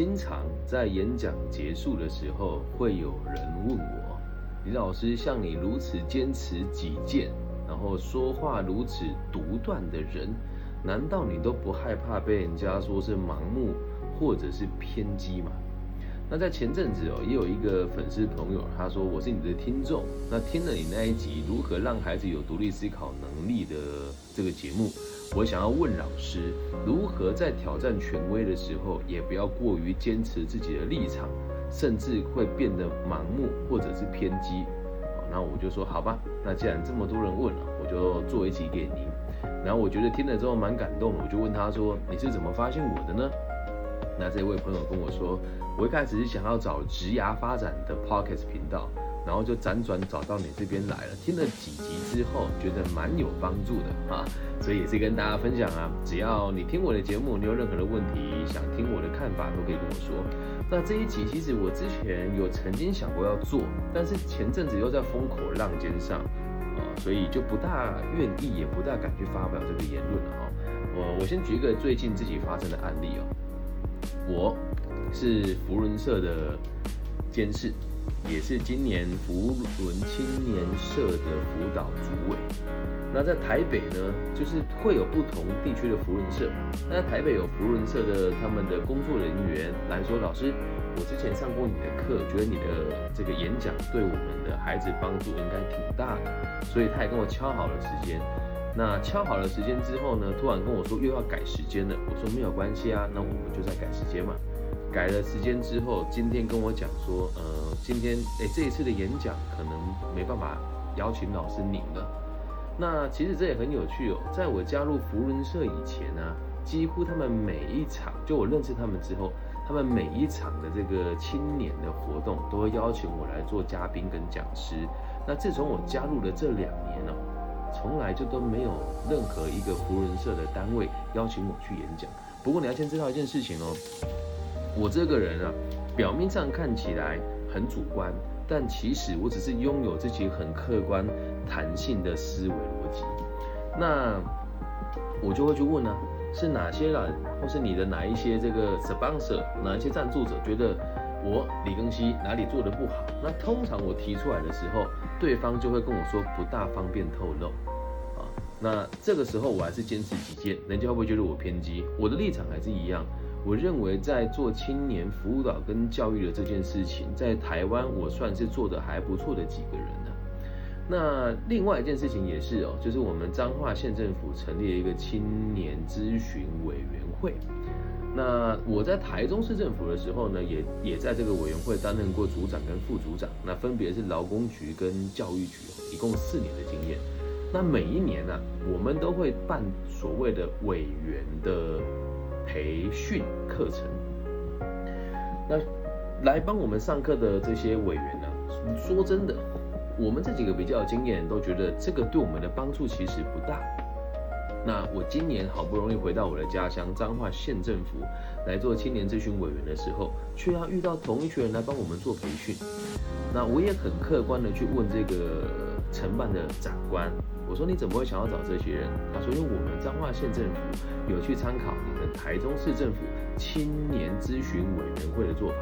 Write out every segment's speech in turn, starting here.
经常在演讲结束的时候，会有人问我：“李老师，像你如此坚持己见，然后说话如此独断的人，难道你都不害怕被人家说是盲目或者是偏激吗？”那在前阵子哦，也有一个粉丝朋友，他说我是你的听众，那听了你那一集如何让孩子有独立思考能力的这个节目，我想要问老师，如何在挑战权威的时候，也不要过于坚持自己的立场，甚至会变得盲目或者是偏激。好，那我就说好吧，那既然这么多人问了，我就做一集给您。然后我觉得听了之后蛮感动的，我就问他说，你是怎么发现我的呢？那这位朋友跟我说，我一开始是想要找职涯发展的 podcast 频道，然后就辗转找到你这边来了。听了几集之后，觉得蛮有帮助的啊，所以也是跟大家分享啊。只要你听我的节目，你有任何的问题想听我的看法，都可以跟我说。那这一集其实我之前有曾经想过要做，但是前阵子又在风口浪尖上啊，所以就不大愿意，也不大敢去发表这个言论了哈。我我先举一个最近自己发生的案例哦。我是福伦社的监事，也是今年福伦青年社的辅导主委。那在台北呢，就是会有不同地区的福伦社。那在台北有福伦社的他们的工作人员来说，老师，我之前上过你的课，觉得你的这个演讲对我们的孩子帮助应该挺大的，所以他也跟我敲好了时间。那敲好了时间之后呢，突然跟我说又要改时间了。我说没有关系啊，那我们就再改时间嘛。改了时间之后，今天跟我讲说，呃，今天哎这一次的演讲可能没办法邀请老师您了。那其实这也很有趣哦，在我加入福伦社以前呢，几乎他们每一场，就我认识他们之后，他们每一场的这个青年的活动都会邀请我来做嘉宾跟讲师。那自从我加入了这两年呢。从来就都没有任何一个福人社的单位邀请我去演讲。不过你要先知道一件事情哦，我这个人啊，表面上看起来很主观，但其实我只是拥有自己很客观、弹性的思维逻辑。那我就会去问呢，是哪些人，或是你的哪一些这个 sponsor，哪一些赞助者觉得我李庚希哪里做的不好？那通常我提出来的时候。对方就会跟我说不大方便透露，啊，那这个时候我还是坚持己见，人家会不会觉得我偏激？我的立场还是一样，我认为在做青年辅导跟教育的这件事情，在台湾我算是做的还不错的几个人呢。那另外一件事情也是哦，就是我们彰化县政府成立了一个青年咨询委员会。那我在台中市政府的时候呢，也也在这个委员会担任过组长跟副组长，那分别是劳工局跟教育局，一共四年的经验。那每一年呢，我们都会办所谓的委员的培训课程。那来帮我们上课的这些委员呢，说真的，我们这几个比较有经验，都觉得这个对我们的帮助其实不大。那我今年好不容易回到我的家乡彰化县政府来做青年咨询委员的时候，却要遇到同一群人来帮我们做培训。那我也很客观的去问这个承办的长官，我说你怎么会想要找这些人？他说因为我们彰化县政府有去参考你的台中市政府青年咨询委员会的做法。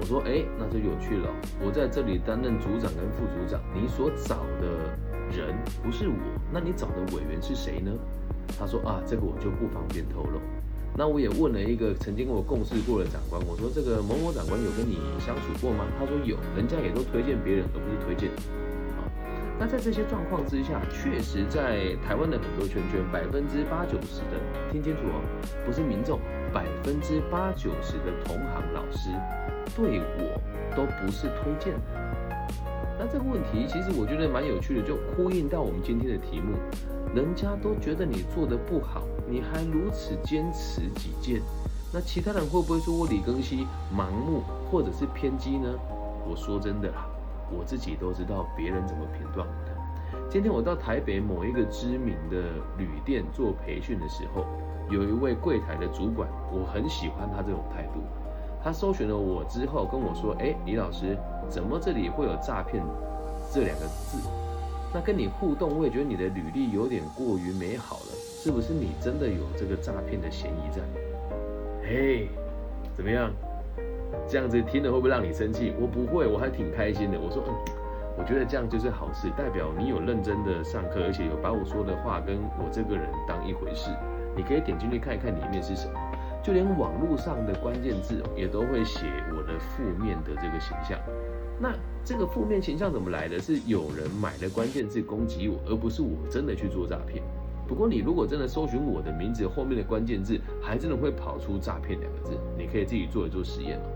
我说哎，那就有趣了。我在这里担任组长跟副组长，你所找的。人不是我，那你找的委员是谁呢？他说啊，这个我就不方便透露。那我也问了一个曾经跟我共事过的长官，我说这个某某长官有跟你相处过吗？他说有，人家也都推荐别人，而不是推荐。那在这些状况之下，确实在台湾的很多圈圈，百分之八九十的，听清楚哦，不是民众，百分之八九十的同行老师对我都不是推荐的。那这个问题其实我觉得蛮有趣的，就呼应到我们今天的题目。人家都觉得你做的不好，你还如此坚持己见，那其他人会不会说我李庚希盲目或者是偏激呢？我说真的啦，我自己都知道别人怎么评断我的。今天我到台北某一个知名的旅店做培训的时候，有一位柜台的主管，我很喜欢他这种态度。他搜寻了我之后跟我说：“哎，李老师，怎么这里会有诈骗这两个字？那跟你互动，我也觉得你的履历有点过于美好了，是不是你真的有这个诈骗的嫌疑在？嘿，怎么样？这样子听了会不会让你生气？我不会，我还挺开心的。我说，嗯，我觉得这样就是好事，代表你有认真的上课，而且有把我说的话跟我这个人当一回事。你可以点进去看一看里面是什么，就连网络上的关键字也都会写我的负面的这个形象。那这个负面形象怎么来的？是有人买了关键字攻击我，而不是我真的去做诈骗。不过你如果真的搜寻我的名字后面的关键字，还真的会跑出诈骗两个字。你可以自己做一做实验哦。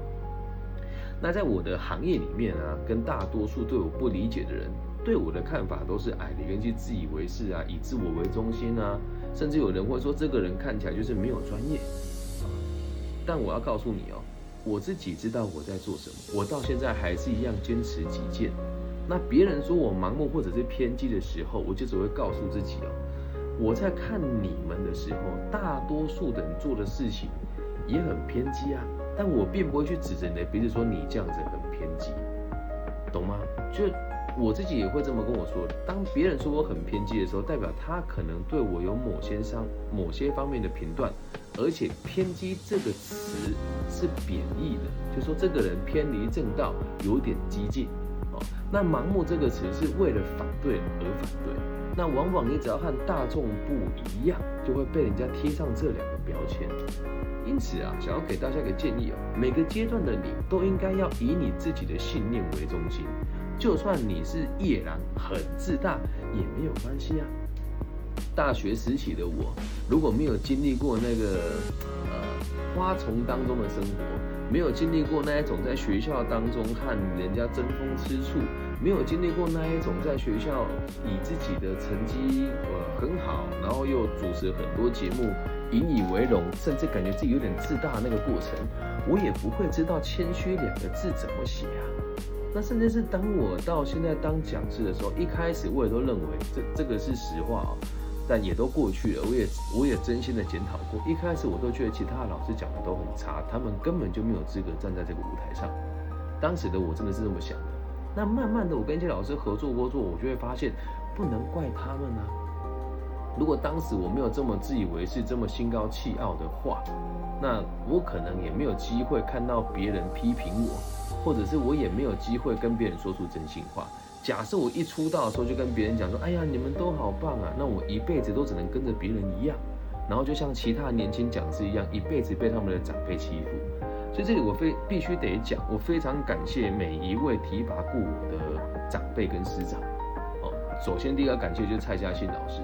那在我的行业里面啊，跟大多数对我不理解的人对我的看法都是：哎，李根基自以为是啊，以自我为中心啊，甚至有人会说这个人看起来就是没有专业。但我要告诉你哦。我自己知道我在做什么，我到现在还是一样坚持己见。那别人说我盲目或者是偏激的时候，我就只会告诉自己哦，我在看你们的时候，大多数的人做的事情也很偏激啊。但我并不会去指着你的鼻子说你这样子很偏激，懂吗？就我自己也会这么跟我说，当别人说我很偏激的时候，代表他可能对我有某些伤某些方面的评断。而且偏激这个词是贬义的，就说这个人偏离正道，有点激进哦。那盲目这个词是为了反对而反对。那往往你只要和大众不一样，就会被人家贴上这两个标签。因此啊，想要给大家一个建议哦，每个阶段的你都应该要以你自己的信念为中心，就算你是夜郎很自大也没有关系啊。大学时期的我，如果没有经历过那个呃花丛当中的生活，没有经历过那一种在学校当中和人家争风吃醋，没有经历过那一种在学校以自己的成绩呃很好，然后又主持很多节目引以为荣，甚至感觉自己有点自大那个过程，我也不会知道谦虚两个字怎么写啊。那甚至是当我到现在当讲师的时候，一开始我也都认为这这个是实话哦。但也都过去了，我也我也真心的检讨过。一开始我都觉得其他老师讲的都很差，他们根本就没有资格站在这个舞台上。当时的我真的是这么想的。那慢慢的，我跟一些老师合作过之后，我就会发现，不能怪他们啊。如果当时我没有这么自以为是、这么心高气傲的话，那我可能也没有机会看到别人批评我，或者是我也没有机会跟别人说出真心话。假设我一出道的时候就跟别人讲说，哎呀，你们都好棒啊，那我一辈子都只能跟着别人一样，然后就像其他年轻讲师一样，一辈子被他们的长辈欺负。所以这里我非必须得讲，我非常感谢每一位提拔过我的长辈跟师长。哦，首先第一个感谢就是蔡嘉信老师，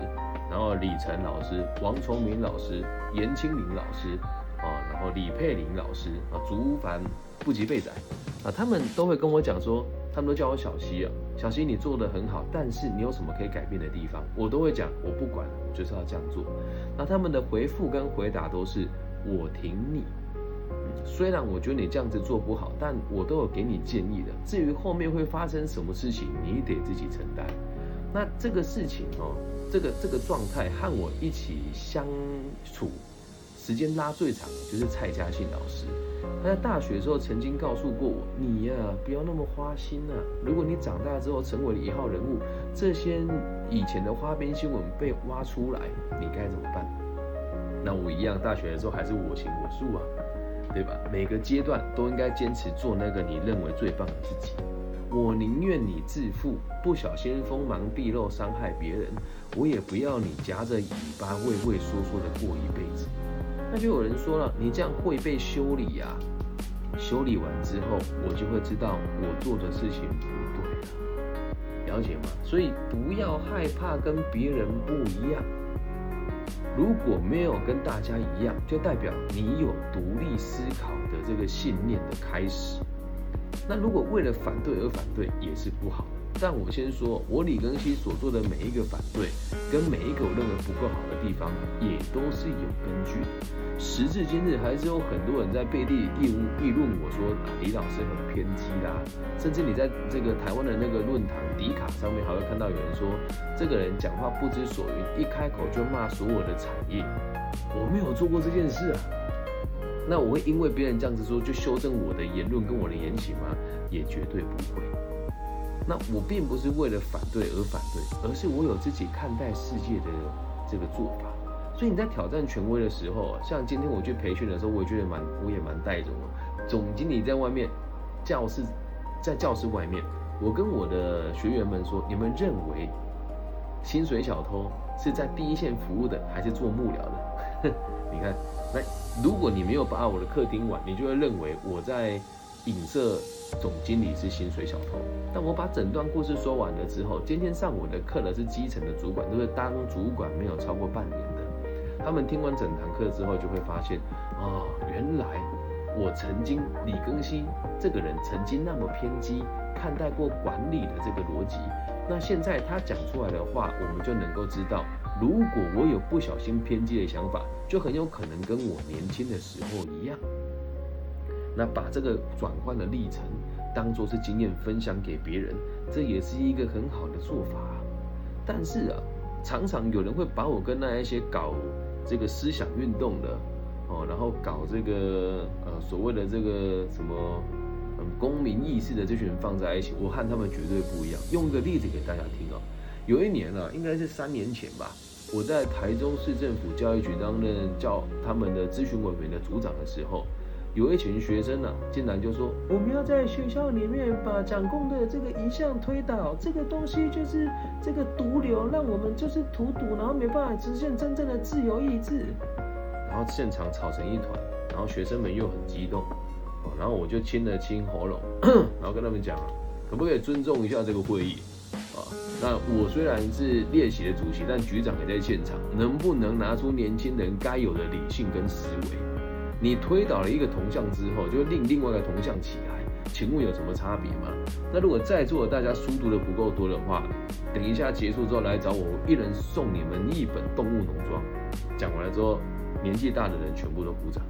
然后李晨老师、王崇明老师、严青林老师，啊，然后李佩玲老师啊，竹凡不及被宰，啊，他们都会跟我讲说。他们都叫我小西啊，小西你做的很好，但是你有什么可以改变的地方？我都会讲，我不管，我就是要这样做。那他们的回复跟回答都是我挺你。虽然我觉得你这样子做不好，但我都有给你建议的。至于后面会发生什么事情，你得自己承担。那这个事情哦，这个这个状态和我一起相处。时间拉最长的就是蔡嘉信老师，他在大学的时候曾经告诉过我：“你呀，不要那么花心啊！如果你长大之后成为了一号人物，这些以前的花边新闻被挖出来，你该怎么办？”那我一样，大学的时候还是我行我素啊，对吧？每个阶段都应该坚持做那个你认为最棒的自己。我宁愿你自负，不小心锋芒毕露伤害别人，我也不要你夹着尾巴畏畏缩缩的过一辈子。那就有人说了，你这样会被修理呀？修理完之后，我就会知道我做的事情不对了，了解吗？所以不要害怕跟别人不一样。如果没有跟大家一样，就代表你有独立思考的这个信念的开始。那如果为了反对而反对，也是不好。但我先说，我李根熙所做的每一个反对，跟每一个我认为不够好的地方，也都是有根据的。时至今日，还是有很多人在背地里议议论我说李老师很偏激啦，甚至你在这个台湾的那个论坛迪卡上面，还会看到有人说这个人讲话不知所云，一开口就骂所有的产业。我没有做过这件事啊，那我会因为别人这样子说就修正我的言论跟我的言行吗？也绝对不会。那我并不是为了反对而反对，而是我有自己看待世界的这个做法。所以你在挑战权威的时候，像今天我去培训的时候，我也觉得蛮，我也蛮带着总经理在外面，教室在教室外面，我跟我的学员们说，你们认为薪水小偷是在第一线服务的，还是做幕僚的？你看，那如果你没有把我的课听完，你就会认为我在影射总经理是薪水小偷。但我把整段故事说完了之后，今天上我的课的是基层的主管，都是当主管没有超过半年的。他们听完整堂课之后，就会发现，哦，原来我曾经李更新这个人曾经那么偏激看待过管理的这个逻辑。那现在他讲出来的话，我们就能够知道，如果我有不小心偏激的想法，就很有可能跟我年轻的时候一样。那把这个转换的历程当做是经验分享给别人，这也是一个很好的做法。但是啊，常常有人会把我跟那一些搞这个思想运动的，哦，然后搞这个呃所谓的这个什么嗯公民意识的这群人放在一起，我和他们绝对不一样。用个例子给大家听啊，有一年啊，应该是三年前吧，我在台中市政府教育局担任教他们的咨询委员的组长的时候，有一群学生呢，竟然就说我们要在学校里面把蒋公的这个遗像推倒，这个东西就是这个毒瘤，让我们就是荼毒，然后没办法实现真正的自由意志。然后现场吵成一团，然后学生们又很激动，然后我就清了清喉咙，然后跟他们讲，可不可以尊重一下这个会议啊？那我虽然是列席的主席，但局长也在现场，能不能拿出年轻人该有的理性跟思维？你推倒了一个铜像之后，就令另外一个铜像起来，请问有什么差别吗？那如果在座的大家书读的不够多的话，等一下结束之后来找我，我一人送你们一本《动物农庄》。讲完了之后。年纪大的人全部都鼓掌，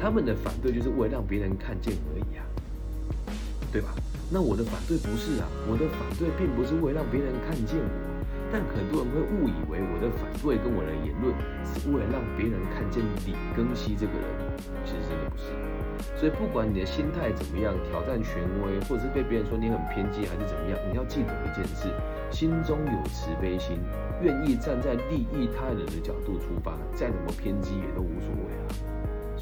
他们的反对就是为了让别人看见而已啊，对吧？那我的反对不是啊，我的反对并不是为了让别人看见我，但很多人会误以为我的反对跟我的言论是为了让别人看见李庚希这个人，其实真的不是。所以不管你的心态怎么样，挑战权威，或者是被别人说你很偏激还是怎么样，你要记得一件事：心中有慈悲心。愿意站在利益他人的角度出发，再怎么偏激也都无所谓啊。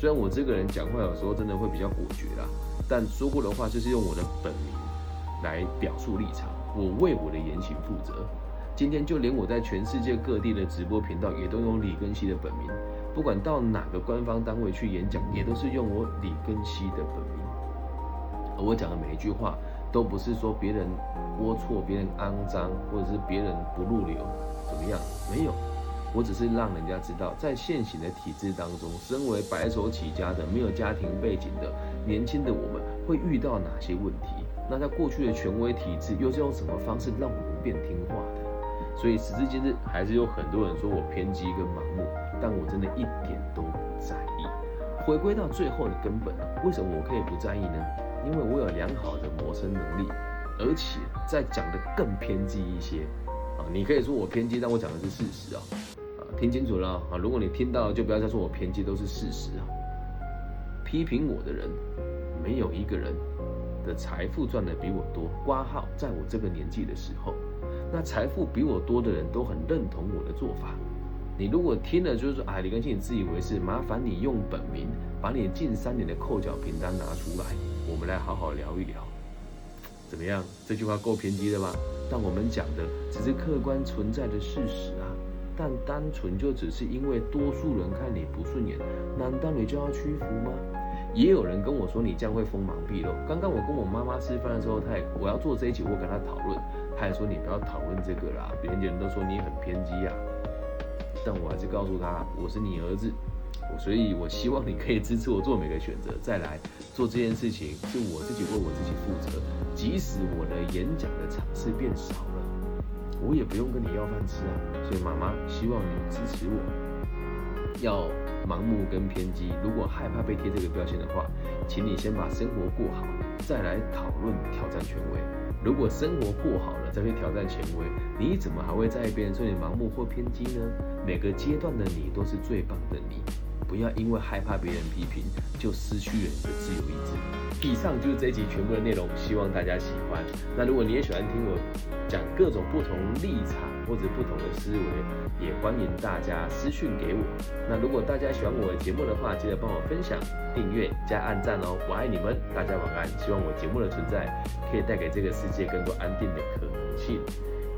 虽然我这个人讲话有时候真的会比较果决啦，但说过的话就是用我的本名来表述立场，我为我的言行负责。今天就连我在全世界各地的直播频道也都用李根熙的本名，不管到哪个官方单位去演讲，也都是用我李根熙的本名。而我讲的每一句话，都不是说别人龌龊、别人肮脏，或者是别人不入流。怎么样？没有，我只是让人家知道，在现行的体制当中，身为白手起家的、没有家庭背景的年轻的我们，会遇到哪些问题？那在过去的权威体制，又是用什么方式让我们变听话的？所以时至今日，还是有很多人说我偏激跟盲目，但我真的一点都不在意。回归到最后的根本，为什么我可以不在意呢？因为我有良好的谋生能力，而且在讲的更偏激一些啊。你可以说我偏激，但我讲的是事实啊！听清楚了啊！如果你听到，就不要再说我偏激，都是事实啊！批评我的人，没有一个人的财富赚的比我多。挂号，在我这个年纪的时候，那财富比我多的人都很认同我的做法。你如果听了就是说，啊，李根庆你自以为是，麻烦你用本名把你近三年的扣缴凭单拿出来，我们来好好聊一聊，怎么样？这句话够偏激的吧？但我们讲的只是客观存在的事实，但单纯就只是因为多数人看你不顺眼，难道你就要屈服吗？也有人跟我说你这样会锋芒毕露。刚刚我跟我妈妈吃饭的时候，她也我要做这一集，我跟她讨论，她也说你不要讨论这个啦，别人人都说你很偏激啊。但我还是告诉她，我是你儿子，所以我希望你可以支持我做每个选择。再来做这件事情，是我自己为我自己负责。即使我的演讲的场次变少，我也不用跟你要饭吃啊。所以妈妈希望你支持我。要盲目跟偏激，如果害怕被贴这个标签的话，请你先把生活过好，再来讨论挑战权威。如果生活过好了再去挑战权威，你怎么还会在意别人说你盲目或偏激呢？每个阶段的你都是最棒的你。不要因为害怕别人批评，就失去了你的自由意志。以上就是这一集全部的内容，希望大家喜欢。那如果你也喜欢听我讲各种不同立场。或者不同的思维，也欢迎大家私讯给我。那如果大家喜欢我的节目的话，记得帮我分享、订阅加按赞哦，我爱你们，大家晚安。希望我节目的存在可以带给这个世界更多安定的可能性。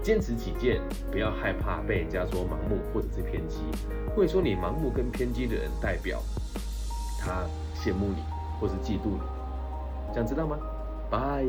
坚持己见，不要害怕被人家说盲目或者是偏激。会说你盲目跟偏激的人，代表他羡慕你或是嫉妒你，想知道吗？拜。